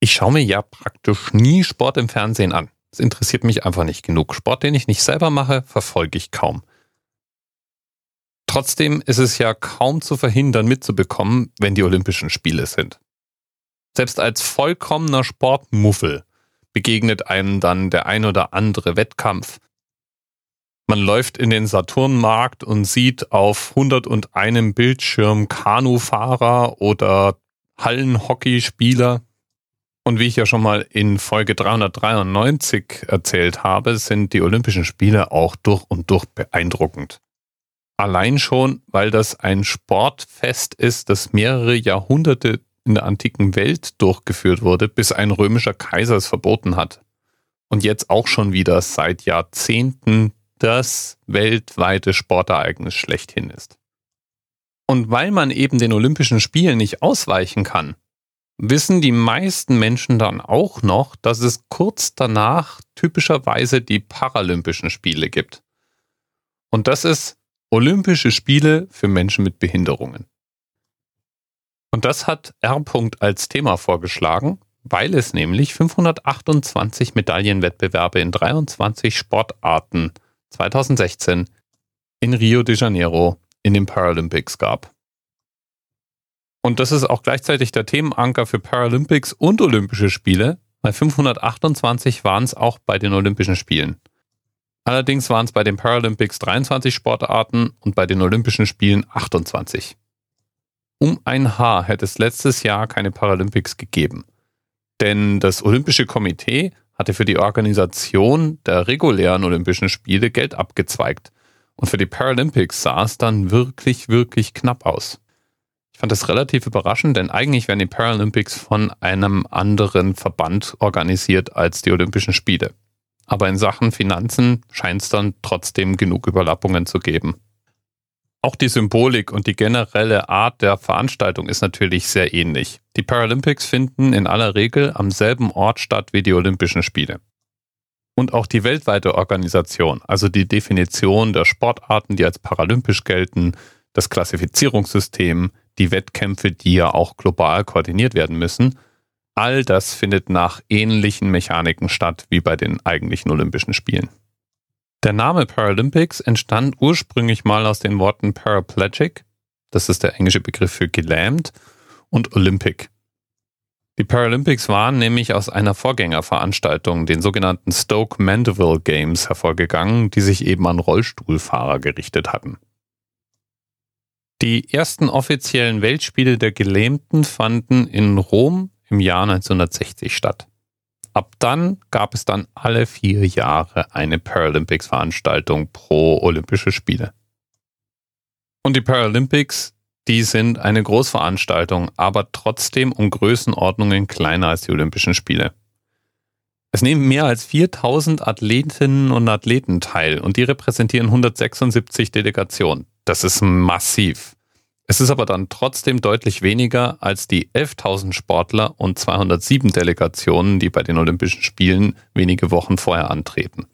Ich schaue mir ja praktisch nie Sport im Fernsehen an. Es interessiert mich einfach nicht genug. Sport, den ich nicht selber mache, verfolge ich kaum. Trotzdem ist es ja kaum zu verhindern, mitzubekommen, wenn die Olympischen Spiele sind. Selbst als vollkommener Sportmuffel begegnet einem dann der ein oder andere Wettkampf. Man läuft in den Saturnmarkt und sieht auf 101 Bildschirm Kanufahrer oder Hallenhockeyspieler. Und wie ich ja schon mal in Folge 393 erzählt habe, sind die Olympischen Spiele auch durch und durch beeindruckend. Allein schon, weil das ein Sportfest ist, das mehrere Jahrhunderte in der antiken Welt durchgeführt wurde, bis ein römischer Kaiser es verboten hat. Und jetzt auch schon wieder seit Jahrzehnten das weltweite Sportereignis schlechthin ist. Und weil man eben den Olympischen Spielen nicht ausweichen kann, wissen die meisten Menschen dann auch noch, dass es kurz danach typischerweise die Paralympischen Spiele gibt. Und das ist Olympische Spiele für Menschen mit Behinderungen. Und das hat R. als Thema vorgeschlagen, weil es nämlich 528 Medaillenwettbewerbe in 23 Sportarten 2016 in Rio de Janeiro in den Paralympics gab. Und das ist auch gleichzeitig der Themenanker für Paralympics und Olympische Spiele, weil 528 waren es auch bei den Olympischen Spielen. Allerdings waren es bei den Paralympics 23 Sportarten und bei den Olympischen Spielen 28. Um ein Haar hätte es letztes Jahr keine Paralympics gegeben. Denn das Olympische Komitee hatte für die Organisation der regulären Olympischen Spiele Geld abgezweigt. Und für die Paralympics sah es dann wirklich, wirklich knapp aus. Fand das relativ überraschend, denn eigentlich werden die Paralympics von einem anderen Verband organisiert als die Olympischen Spiele. Aber in Sachen Finanzen scheint es dann trotzdem genug Überlappungen zu geben. Auch die Symbolik und die generelle Art der Veranstaltung ist natürlich sehr ähnlich. Die Paralympics finden in aller Regel am selben Ort statt wie die Olympischen Spiele. Und auch die weltweite Organisation, also die Definition der Sportarten, die als paralympisch gelten, das Klassifizierungssystem, die Wettkämpfe, die ja auch global koordiniert werden müssen, All das findet nach ähnlichen Mechaniken statt wie bei den eigentlichen Olympischen Spielen. Der Name Paralympics entstand ursprünglich mal aus den Worten Paraplegic, das ist der englische Begriff für gelähmt, und Olympic. Die Paralympics waren nämlich aus einer Vorgängerveranstaltung, den sogenannten Stoke Mandeville Games, hervorgegangen, die sich eben an Rollstuhlfahrer gerichtet hatten. Die ersten offiziellen Weltspiele der Gelähmten fanden in Rom im Jahr 1960 statt. Ab dann gab es dann alle vier Jahre eine Paralympics-Veranstaltung pro Olympische Spiele. Und die Paralympics, die sind eine Großveranstaltung, aber trotzdem um Größenordnungen kleiner als die Olympischen Spiele. Es nehmen mehr als 4000 Athletinnen und Athleten teil und die repräsentieren 176 Delegationen. Das ist massiv. Es ist aber dann trotzdem deutlich weniger als die 11.000 Sportler und 207 Delegationen, die bei den Olympischen Spielen wenige Wochen vorher antreten.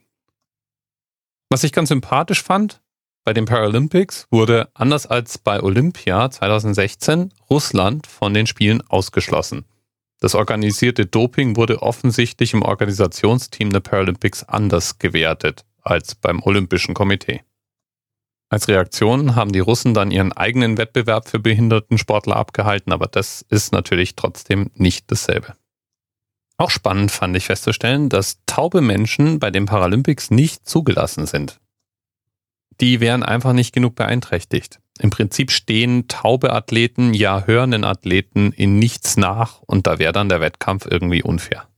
Was ich ganz sympathisch fand, bei den Paralympics wurde anders als bei Olympia 2016 Russland von den Spielen ausgeschlossen. Das organisierte Doping wurde offensichtlich im Organisationsteam der Paralympics anders gewertet als beim Olympischen Komitee. Als Reaktion haben die Russen dann ihren eigenen Wettbewerb für Behindertensportler abgehalten, aber das ist natürlich trotzdem nicht dasselbe. Auch spannend fand ich festzustellen, dass taube Menschen bei den Paralympics nicht zugelassen sind. Die wären einfach nicht genug beeinträchtigt. Im Prinzip stehen taube Athleten, ja hörenden Athleten in nichts nach und da wäre dann der Wettkampf irgendwie unfair.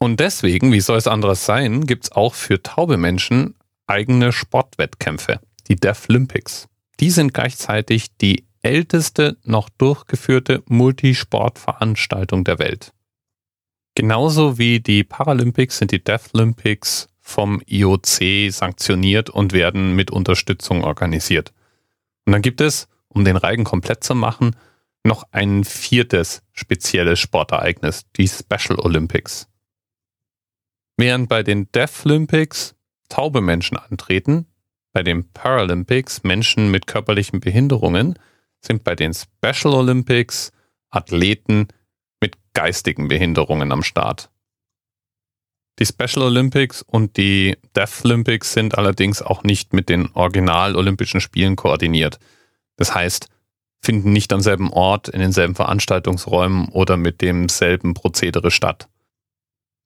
Und deswegen, wie soll es anderes sein, gibt es auch für taube Menschen eigene Sportwettkämpfe die Deaflympics. Die sind gleichzeitig die älteste noch durchgeführte Multisportveranstaltung der Welt. Genauso wie die Paralympics sind die Deaflympics vom IOC sanktioniert und werden mit Unterstützung organisiert. Und dann gibt es, um den Reigen komplett zu machen, noch ein viertes spezielles Sportereignis, die Special Olympics. Während bei den Deaflympics taube Menschen antreten, bei den Paralympics Menschen mit körperlichen Behinderungen sind bei den Special Olympics Athleten mit geistigen Behinderungen am Start. Die Special Olympics und die Deaf Olympics sind allerdings auch nicht mit den Original-Olympischen Spielen koordiniert. Das heißt, finden nicht am selben Ort, in denselben Veranstaltungsräumen oder mit demselben Prozedere statt.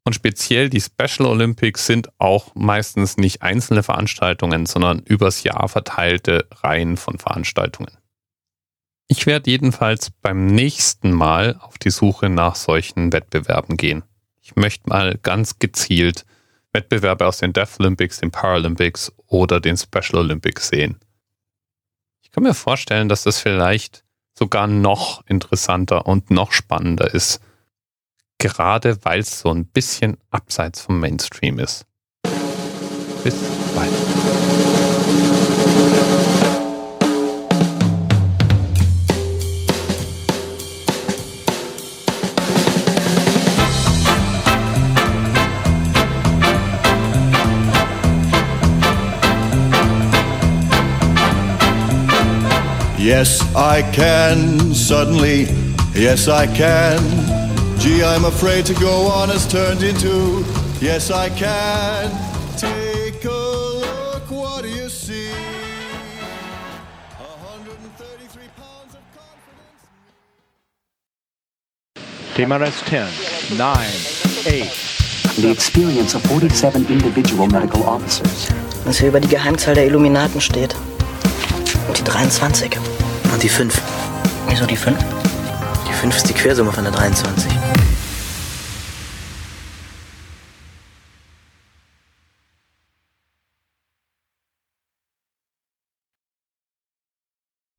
Und speziell die Special Olympics sind auch meistens nicht einzelne Veranstaltungen, sondern übers Jahr verteilte Reihen von Veranstaltungen. Ich werde jedenfalls beim nächsten Mal auf die Suche nach solchen Wettbewerben gehen. Ich möchte mal ganz gezielt Wettbewerbe aus den Deaf Olympics, den Paralympics oder den Special Olympics sehen. Ich kann mir vorstellen, dass das vielleicht sogar noch interessanter und noch spannender ist, gerade weil es so ein bisschen abseits vom Mainstream ist. Bis bald. Yes, I can, suddenly, yes, I can. Gee, I'm afraid to go on has turned into, yes, I can. Take a look, what do you see? 133 pounds of confidence. TMRS 10, 9, 8. The experience of 47 individual medical officers. Was hier über die Geheimzahl der Illuminaten steht. Und die 23. Und die 5. Wieso die 5? Die 5 ist die Quersumme von der 23.